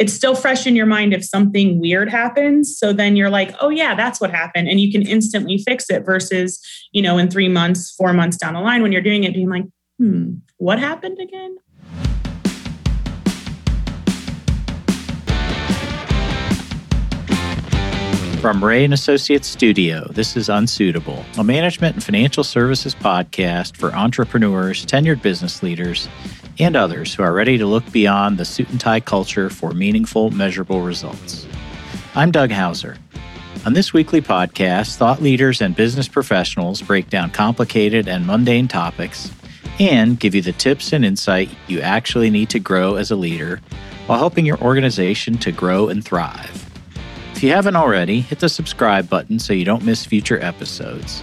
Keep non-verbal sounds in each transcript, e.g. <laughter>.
it's still fresh in your mind if something weird happens. So then you're like, oh, yeah, that's what happened. And you can instantly fix it versus, you know, in three months, four months down the line when you're doing it, being like, hmm, what happened again? From Rea and Associates Studio, this is Unsuitable, a management and financial services podcast for entrepreneurs, tenured business leaders, and others who are ready to look beyond the suit and tie culture for meaningful, measurable results. I'm Doug Houser. On this weekly podcast, thought leaders and business professionals break down complicated and mundane topics and give you the tips and insight you actually need to grow as a leader while helping your organization to grow and thrive. If you haven't already, hit the subscribe button so you don't miss future episodes.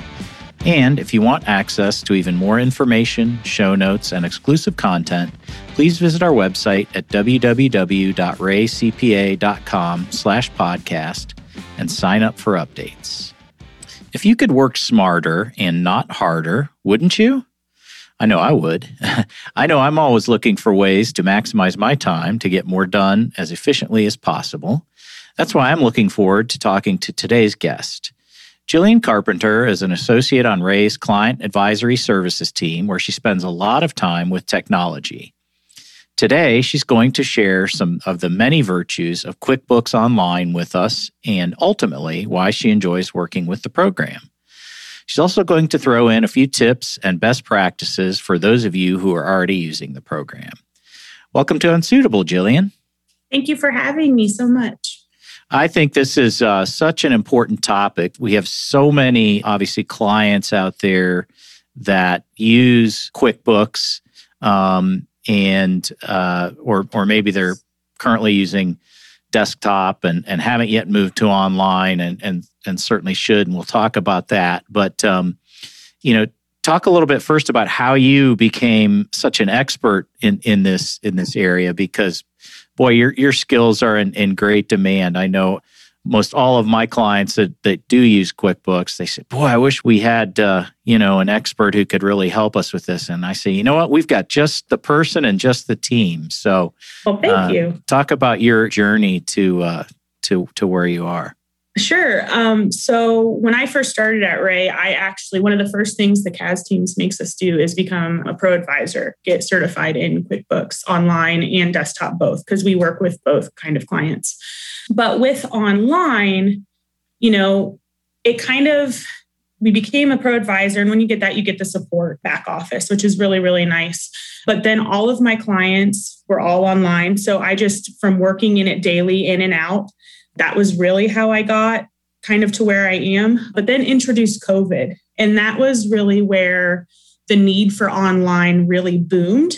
And if you want access to even more information, show notes, and exclusive content, please visit our website at www.reacpa.com slash podcast and sign up for updates. If you could work smarter and not harder, wouldn't you? I know I would. <laughs> I know I'm always looking for ways to maximize my time to get more done as efficiently as possible. That's why I'm looking forward to talking to today's guest. Jillian Carpenter is an associate on Rea's client advisory services team, where she spends a lot of time with technology. Today, she's going to share some of the many virtues of QuickBooks Online with us and ultimately why she enjoys working with the program. She's also going to throw in a few tips and best practices for those of you who are already using the program. Welcome to Unsuitable, Jillian. Thank you for having me so much. I think this is uh, such an important topic. We have so many, obviously, clients out there that use QuickBooks, um, and uh, or or maybe they're currently using desktop and and haven't yet moved to online, and and and certainly should. And we'll talk about that. But um, you know, talk a little bit first about how you became such an expert in in this in this area because boy, your your skills are in, in great demand. I know most all of my clients that, that do use QuickBooks, they say, boy, I wish we had, uh, you know, an expert who could really help us with this. And I say, you know what? We've got just the person and just the team. So, well, thank uh, you. Talk about your journey to, uh, to, to where you are. Sure. Um, so when I first started at Rea, I actually, one of the first things the CAS teams makes us do is become a pro advisor, get certified in QuickBooks online and desktop both, because we work with both kind of clients. But with online, you know, it kind of, we became a pro advisor. And when you get that, you get the support back office, which is really, really nice. But then all of my clients were all online. So I just, from working in it daily, in and out, that was really how I got kind of to where I am. But then introduced COVID. And that was really where the need for online really boomed.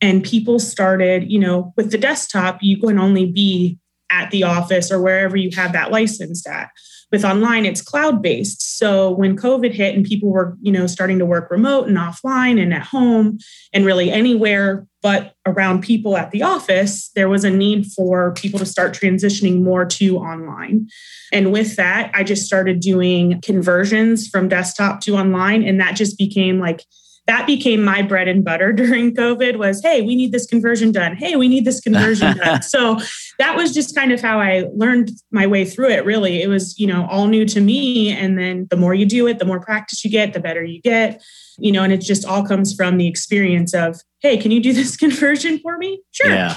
And people started, you know, with the desktop, you can only be at the office or wherever you have that license at with online it's cloud based so when covid hit and people were you know starting to work remote and offline and at home and really anywhere but around people at the office there was a need for people to start transitioning more to online. And with that i just started doing conversions from desktop to online and that just became like that became my bread and butter <laughs> during COVID was, hey, we need this conversion done. Hey, we need this conversion <laughs> done. So that was just kind of how I learned my way through it, really. It was, you know, all new to me. And then the more you do it, the more practice you get, the better you get, you know, and it just all comes from the experience of, hey, can you do <laughs> this conversion for me? Sure. Yeah.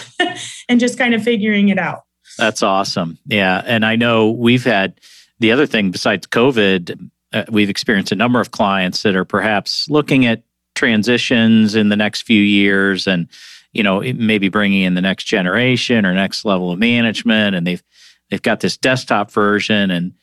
and just kind of figuring it out. That's awesome. Yeah. And I know we've had the other thing besides COVID, uh, we've experienced a number of clients that are perhaps looking at transitions in the next few years and you know maybe bringing in the next generation or next level of management and they've they've got this desktop version and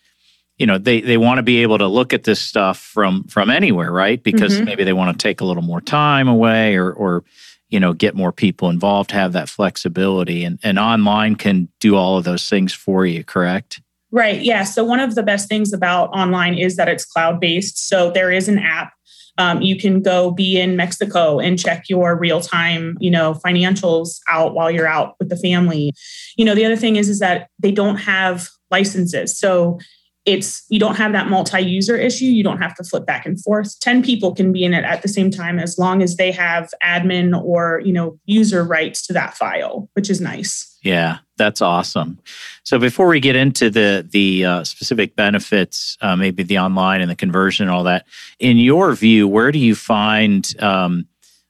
you know they they want to be able to look at this stuff from from anywhere right? Because mm-hmm. maybe they want to take a little more time away or or you know get more people involved have that flexibility and and online can do all of those things for you correct? Right yeah. So one of the best things about online is that it's cloud based so there is an app um, you can go be in Mexico and check your real time, you know, financials out while you're out with the family. You know, the other thing is is that they don't have licenses, so it's you don't have that multi-user issue. You don't have to flip back and forth. Ten people can be in it at the same time as long as they have admin or you know user rights to that file, which is nice. Yeah, That's awesome. So before we get into the the uh, specific benefits, uh, maybe the online and the conversion and all that, in your view, where do you find um,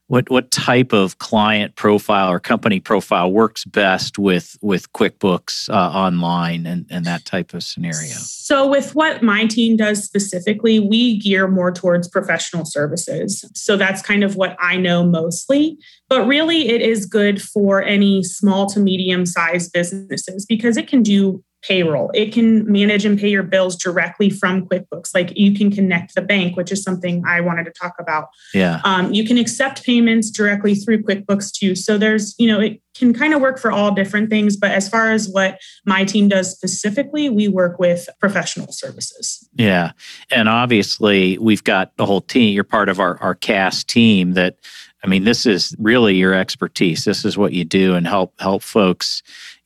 what what type of client profile or company profile works best with with QuickBooks uh, online and and that type of scenario? So with what my team does specifically, we gear more towards professional services. So that's kind of what I know mostly. But really, it is good for any small to medium sized businesses because it can do payroll. It can manage and pay your bills directly from QuickBooks. Like you can connect the bank, which is something I wanted to talk about. Yeah. Um, you can accept payments directly through QuickBooks too. So there's, you know, it can kind of work for all different things. But as far as what my team does specifically, we work with professional services. Yeah. And obviously, we've got the whole team. You're part of our, our CAS team that I mean, this is really your expertise. This is what you do and help help folks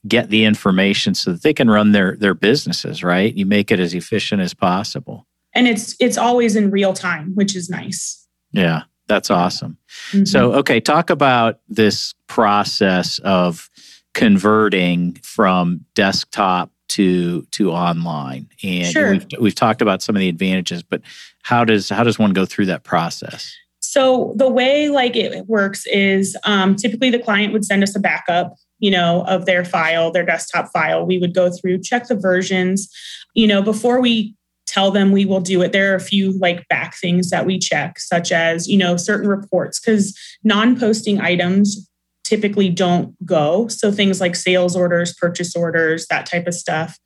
get the information so that they can run their their businesses right? You make it as efficient as possible. And it's it's always in real time which is nice. Yeah that's awesome. Mm-hmm. so okay talk about this process of converting from desktop to to online. And sure. we've, we've talked about some of the advantages but how does how does one go through that process? So the way like it works is um, typically the client would send us a backup you know, of their file, their desktop file. We would go through, check the versions. You know, before we tell them we will do it, there are a few like back things that we check, such as, you know, certain reports, because non posting items typically don't go. So things like sales orders, purchase orders, that type of stuff.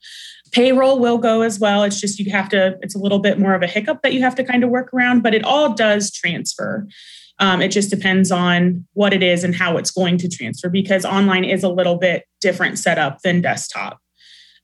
Payroll will go as well. It's just you have to, it's a little bit more of a hiccup that you have to kind of work around, but it all does transfer. Um, it just depends on what it is and how it's going to transfer because online is a little bit different setup than desktop.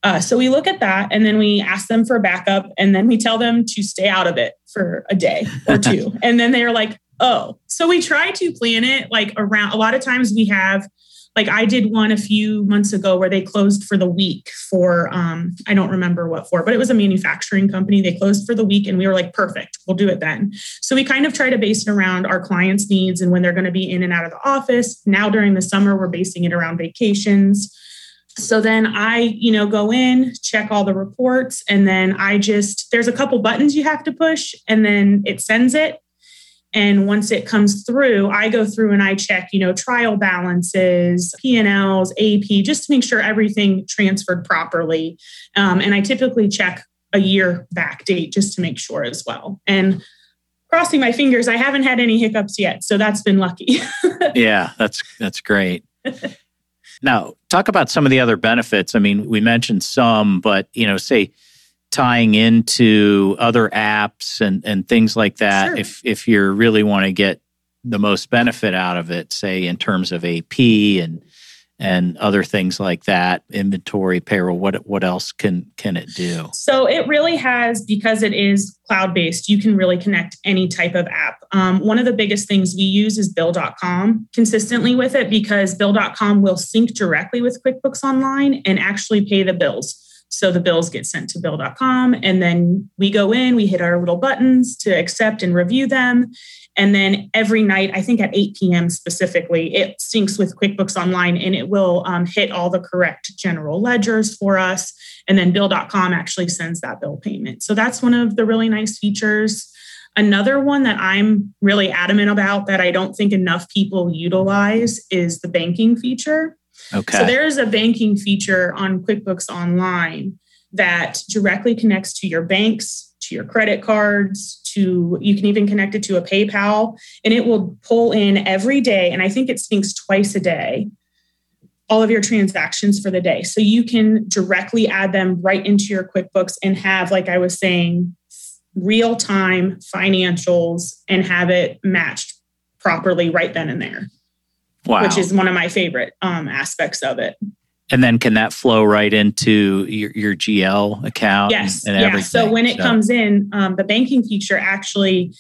Uh, so we look at that and then we ask them for backup and then we tell them to stay out of it for a day or <laughs> two. and then they're like, oh. So we try to plan it like around, a lot of times we have like I did one a few months ago where they closed for the week for um, I don't remember what for, but it was a manufacturing company. They closed for the week and we were like, perfect, we'll do it then. So we kind of try to base it around our clients' needs and when they're going to be in and out of the office. Now during the summer, we're basing it around vacations. So then I, you know, go in, check all the reports, and then I just there's a couple buttons you have to push, and then it sends it and once it comes through, I go through and I check, you know, trial balances, P&Ls, AP, just to make sure everything transferred properly. Um, and I typically check a year back date just to make sure as well. And crossing my fingers, I haven't had any hiccups yet, so that's been lucky. <laughs> yeah, that's that's great. now, talk about some of the other benefits. I mean, we mentioned some, but you know, say tying into other apps and, and things like that sure. if if you really want to get the most benefit out of it say in terms of AP and and other things like that inventory payroll what what else can can it do? So it really has because it is cloud based you can really connect any type of app. Um, one of the biggest things we use is bill.com consistently with it because bill.com will sync directly with quickbooks online and actually pay the bills so the bills get sent to bill.com and then we go in, we hit our little buttons to accept and review them. And then every night, I think at 8 p.m. specifically, it syncs with QuickBooks Online and it will um, hit all the correct general ledgers for us. And then bill.com actually sends that bill payment. So that's one of the really nice features. Another one that I'm really adamant about that I don't think enough people utilize is the banking feature. Okay. So there is a banking feature on QuickBooks Online that directly connects to your banks, to your credit cards, to you can even connect it to a PayPal, and it will pull in every day. And I think it syncs twice a day all of your transactions for the day. So you can directly add them right into your QuickBooks and have, like I was saying, real time financials and have it matched properly right then and there wow. which is one of my favorite um, aspects of it. And then can that flow right into your, your GL account? Yes. And, and yeah. Everything? So when it so. comes in, um, the banking feature actually,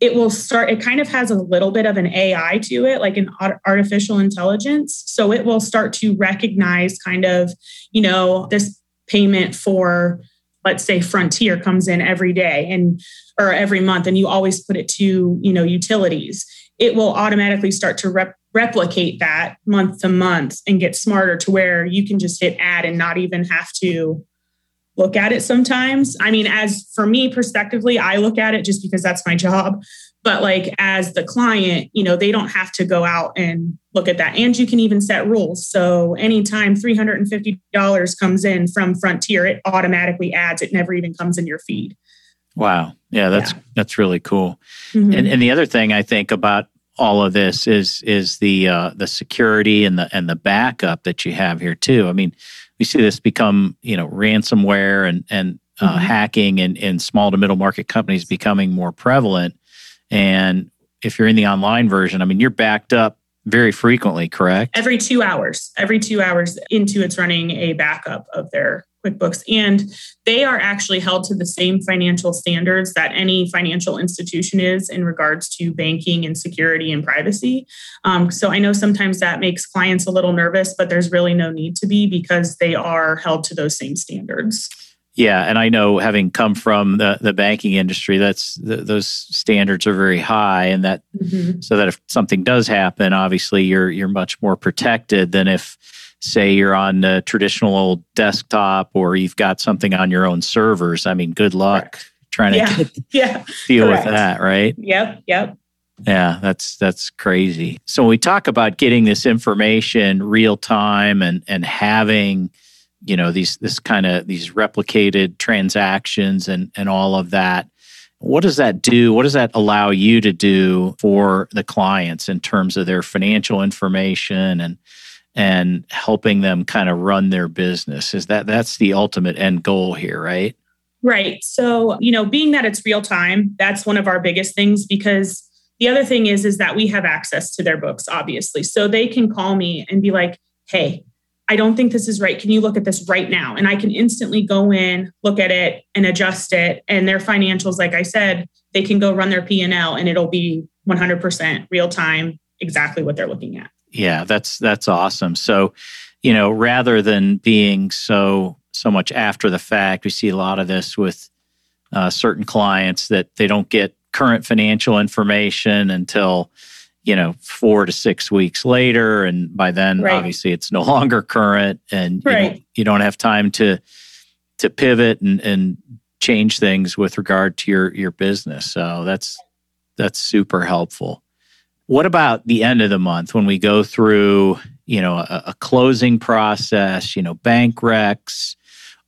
it will start, it kind of has a little bit of an AI to it, like an artificial intelligence. So it will start to recognize kind of, you know, this payment for, let's say Frontier comes in every day and, or every month, and you always put it to, you know, utilities. It will automatically start to rep- replicate that month to month and get smarter to where you can just hit add and not even have to look at it sometimes. I mean, as for me prospectively, I look at it just because that's my job. But like as the client, you know, they don't have to go out and look at that. And you can even set rules. So anytime $350 comes in from Frontier, it automatically adds. It never even comes in your feed. Wow. Yeah, that's yeah. that's really cool. Mm-hmm. And and the other thing I think about all of this is is the uh, the security and the and the backup that you have here too. I mean, we see this become you know ransomware and and uh, mm-hmm. hacking in, in small to middle market companies becoming more prevalent. And if you're in the online version, I mean, you're backed up very frequently, correct? Every two hours. Every two hours, Intuit's running a backup of their QuickBooks. And they are actually held to the same financial standards that any financial institution is in regards to banking and security and privacy. Um, so I know sometimes that makes clients a little nervous, but there's really no need to be because they are held to those same standards. Yeah, and I know having come from the, the banking industry, that's the, those standards are very high, and that mm-hmm. so that if something does happen, obviously you're you're much more protected than if say you're on a traditional old desktop or you've got something on your own servers. I mean, good luck Correct. trying to yeah. <laughs> yeah. deal Correct. with that, right? Yep, yep. Yeah, that's that's crazy. So we talk about getting this information real time and and having you know these this kind of these replicated transactions and and all of that. What does that do? What does that allow you to do for the clients in terms of their financial information and and helping them kind of run their business. Is that that's the ultimate end goal here right? Right. So you know being that it's real time that's one of our biggest things because the other thing is is that we have access to their books obviously. So they can call me and be like hey i don't think this is right. Can you look at this right now? And i can instantly go in look at it and adjust it. And their financials like i said they can go run their p&l and it'll be 100% real time exactly what they're looking at yeah, that's that's awesome. So, you know, rather than being so so much after the fact, we see a lot of this with uh, certain clients that they don't get current financial information until you know four to six weeks later, and by then right. obviously it's no <laughs> longer current, and right. you, don't, you don't have time to to pivot and and change things with regard to your your business. So that's that's super helpful. What about the end of the month when we go through, you know, a, a closing process, you know, bank recs,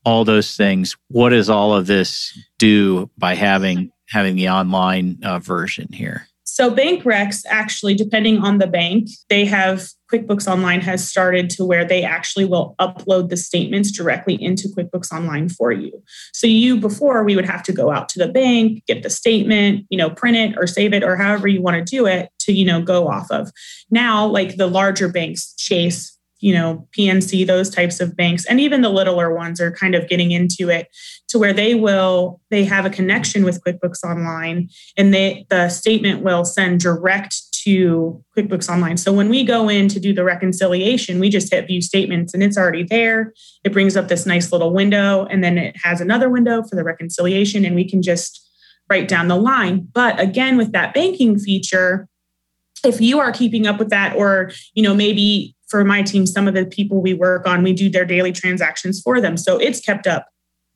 all those things? What does all of this do by having having the online uh, version here? So bank recs actually, depending on the bank, they have QuickBooks Online has started to where they actually will upload the statements directly into QuickBooks Online for you. So you before we would have to go out to the bank, get the statement, you know, print it or save it or however you want to do it to, you know, go off of. Now, like the larger banks, Chase, you know, PNC, those types of banks, and even the littler ones are kind of getting into it to where they will they have a connection with QuickBooks Online, and they the statement will send direct to QuickBooks Online. So when we go in to do the reconciliation, we just hit view statements and it's already there. It brings up this nice little window, and then it has another window for the reconciliation, and we can just write down the line. But again, with that banking feature, if you are keeping up with that, or you know maybe for my team, some of the people we work on, we do their daily transactions for them. So it's kept up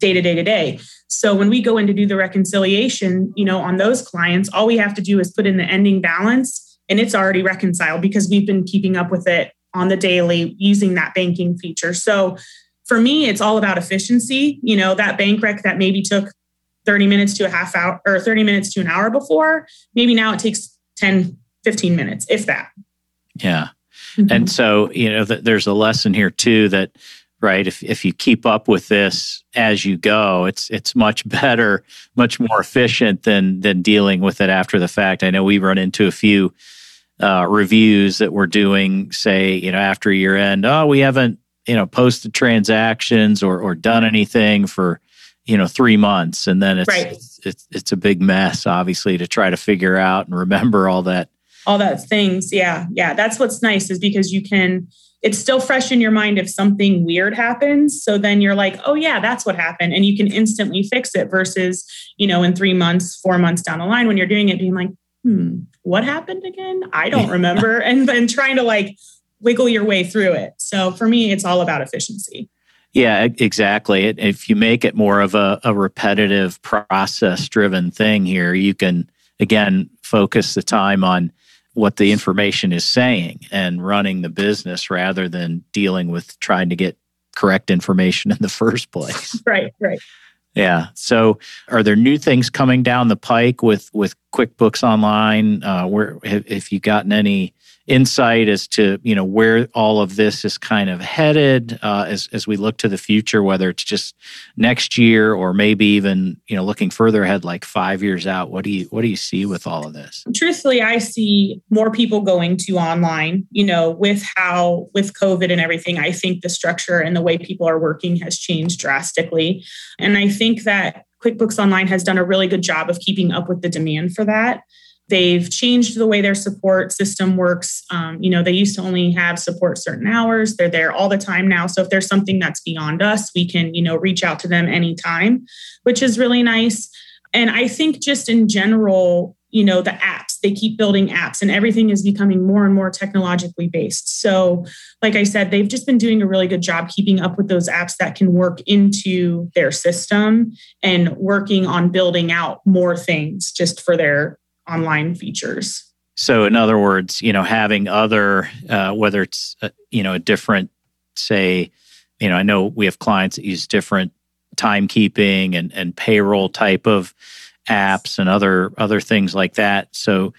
day to day to day. So when we go in to do the reconciliation, you know, on those clients, all we have to do is put in the ending balance and it's already reconciled because we've been keeping up with it on the daily using that banking feature. So for me, it's all about efficiency. You know, that bank rec that maybe took 30 minutes to a half hour or 30 minutes to an hour before, maybe now it takes 10, 15 minutes, if that. Yeah. Mm-hmm. And so, you know, th- there's a lesson here too that right if if you keep up with this as you go, it's it's much better, much more efficient than than dealing with it after the fact. I know we run into a few uh, reviews that we're doing, say, you know, after year end. Oh, we haven't you know posted transactions or or done anything for you know three months and then it's, right. it's, it's it's a big mess obviously to try to figure out and remember all that all that things. Yeah. Yeah. That's what's nice is because you can, it's still fresh in your mind if something weird happens. So then you're like, oh, yeah, that's what happened. And you can instantly fix it versus, you know, in three months, four months down the line when you're doing it, being like, hmm, what happened again? I don't <laughs> remember. and then trying to like wiggle your way through it. So for me, it's all about efficiency. Yeah, exactly. If you make it more of a, a repetitive, process driven thing here, you can, again, focus the time on what the information is saying and running the business rather than dealing with trying to get correct information in the first place. <laughs> right, right. Yeah. So, are there new things coming down the pike with with QuickBooks Online? Uh, where have, have you gotten any insight as to you know where all of this is kind of headed uh, as as we look to the future, whether it's just next year or maybe even you know looking further ahead, like five years out. What do you what do you see with all of this? Truthfully, I see more people going to online. You know, with how with COVID and everything, I think the structure and the way people are working has changed drastically, and I think that QuickBooks Online has done a really good job of keeping up with the demand for that. They've changed the way their support system works. Um, you know, they used to only have support certain hours. They're there all the time now. So if there's something that's beyond us, we can, you know, reach out to them anytime, which is really nice. And I think just in general, you know, the apps, they keep building apps and everything is becoming more and more technologically based. So, like I said, they've just been doing a really good job keeping up with those apps that can work into their system and working on building out more things just for their online features. So, in other words, you know, having other, uh, whether it's uh, you know a different, say, you know, I know we have clients that use different timekeeping and and payroll type of apps and other other things like that. So,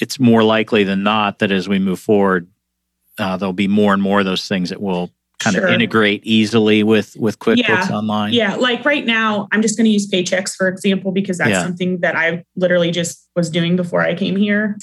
it's more likely than not that as we move forward, uh, there'll be more and more of those things that will kind sure. of integrate easily with with QuickBooks yeah. Online? Yeah, like right now, I'm just going to use Paychex for example because that's yeah. something that I literally just was doing before I came here.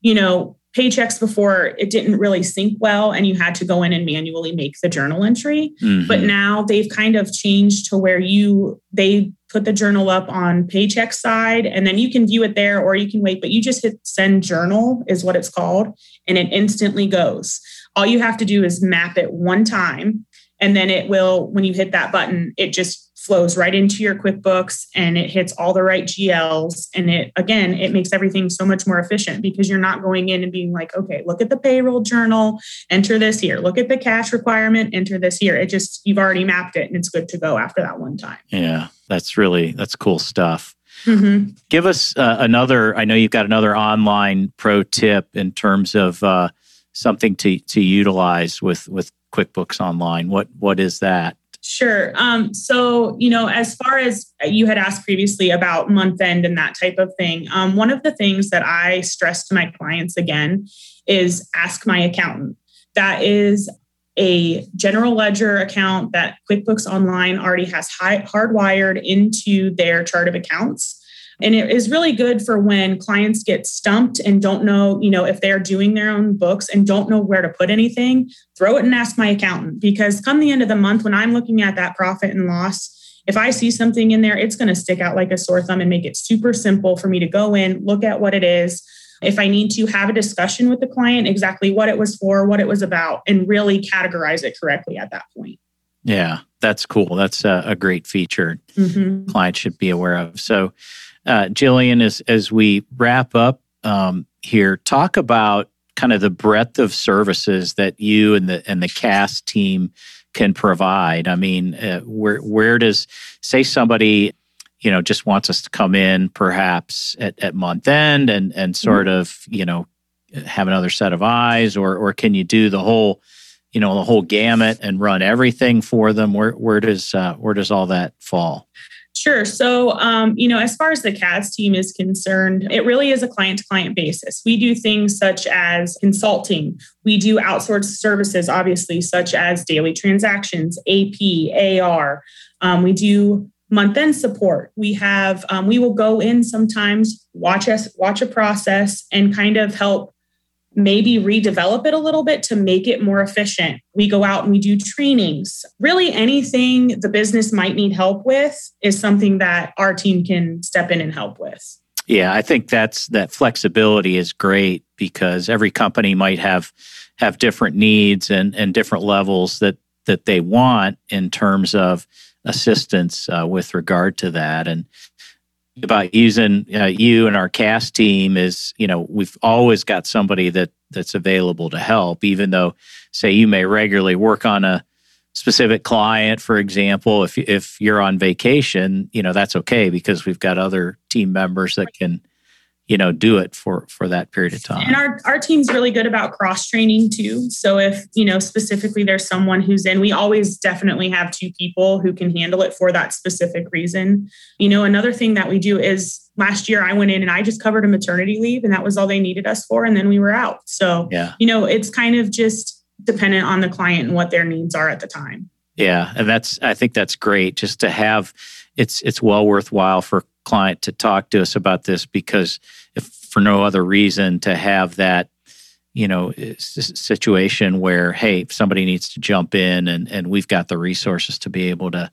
You know, Paychex before it didn't really sync well and you had to go in and manually make the journal entry mm-hmm. but now they've kind of changed to where you they put the journal up on Paychex side and then you can view it there or you can wait but you just hit send journal is what it's called and it instantly goes. All you have to do is map it one time and then it will when you hit that button it just flows right into your quickbooks and it hits all the right gls and it again it makes everything so much more efficient because you're not going in and being like okay look at the payroll journal enter this here. Look at the cash requirement enter this here. It just you've already mapped it and it's good to go after that one time. Yeah that's really that's cool stuff Mm-hmm. Give us uh, another. I know you've got another online pro tip in terms of uh, something to to utilize with with QuickBooks Online. What what is that? Sure. Um, so, you know, as far as you had asked previously about month end and that type of thing, um, one of the things that I stress to my clients again is ask my accountant. That is a general ledger account that QuickBooks Online already has high, hardwired into their chart of accounts. And it is really good for when clients get stumped and don't know, you know, if they're doing their own books and don't know where to put anything, throw it and ask my accountant. Because come the end of the month, when I'm looking at that profit and loss, if I see something in there, it's going to stick out like a sore thumb and make it super simple for me to go in, look at what it is. If I need to have a discussion with the client, exactly what it was for, what it was about, and really categorize it correctly at that point. Yeah, that's cool. That's a, a great feature mm-hmm. clients should be aware of. So, uh, Jillian, as as we wrap up um, here, talk about kind of the breadth of services that you and the and the CAS team can provide. I mean, uh, where where does say somebody you know just wants us to come in perhaps at, at month end and and mm-hmm. sort mm-hmm. of you know have another set of eyes, or or can you do the whole you know the whole gamut and run everything for them? Where where does uh, where does all that fall? Sure. So, um, you know, as far as the CAS team is concerned, it really is a client to client basis. We do things such as consulting, we do outsourced services, obviously, such as daily transactions, AP, AR. Um, we do month end support. We have, um, we will go in sometimes, watch us, watch a process and kind of help maybe redevelop it a little bit to make it more efficient. We go out and we do trainings. Really, anything the business might need help with is something that our team can step in and help with. Yeah, I think that's that flexibility is great because every company might have have different needs and and different levels that that they want in terms of assistance uh, with regard to that and about using uh, you and our CAS team is, you know, we've always got somebody that that's available to help, even though, say, you may regularly work on a specific client, for example. If if you're on vacation, you know that's okay because we've got other team members that can you know do it for for that period of time. And our our team's really good about cross training too. So if you know specifically there's someone who's in we always definitely have two people who can handle it for that specific reason. You know another thing that we do is last year i went in and i just covered a maternity leave and that was all they needed us for and then we were out. So yeah. you know it's kind of just dependent on the client and what their needs are at the time yeah and that's i think that's great just to have it's it's well worthwhile for client to talk to us about this because if for no other reason to have that you know situation where hey somebody needs to jump in and and we've got the resources to be able to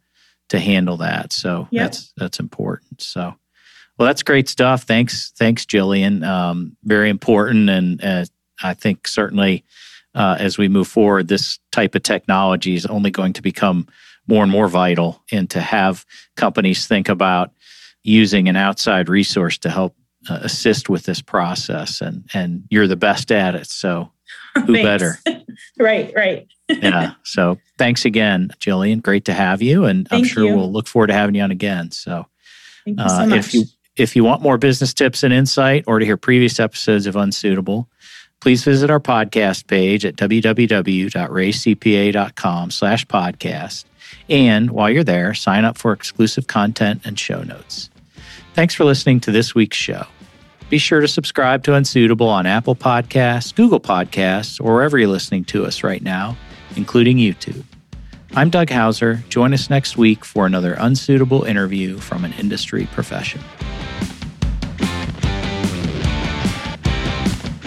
to handle that. So yep. that's that's important. So well that's great stuff. Thanks thanks jillian. Um, very important and uh, i think certainly uh, as we move forward this type of technology is only going to become more and more vital. And to have companies think about using an outside resource to help uh, assist with this process and and you're the best at it so <laughs> who better? <laughs> Right right. <laughs> Yeah so thanks again jillian. Great to have you and Thank i'm sure you. we'll look forward to having you on again. So, you so uh, if you if you want more business tips and insight or to hear previous episodes of unsuitable please visit our podcast page at www.reacpa.com slash podcast and while you're there sign up for exclusive content and show notes Thanks for listening to this week's show. Be sure to subscribe to Unsuitable on Apple Podcasts, Google Podcasts, or wherever you're listening to us right now, including YouTube. I'm Doug Houser. Join us next week for another unsuitable interview from an industry professional.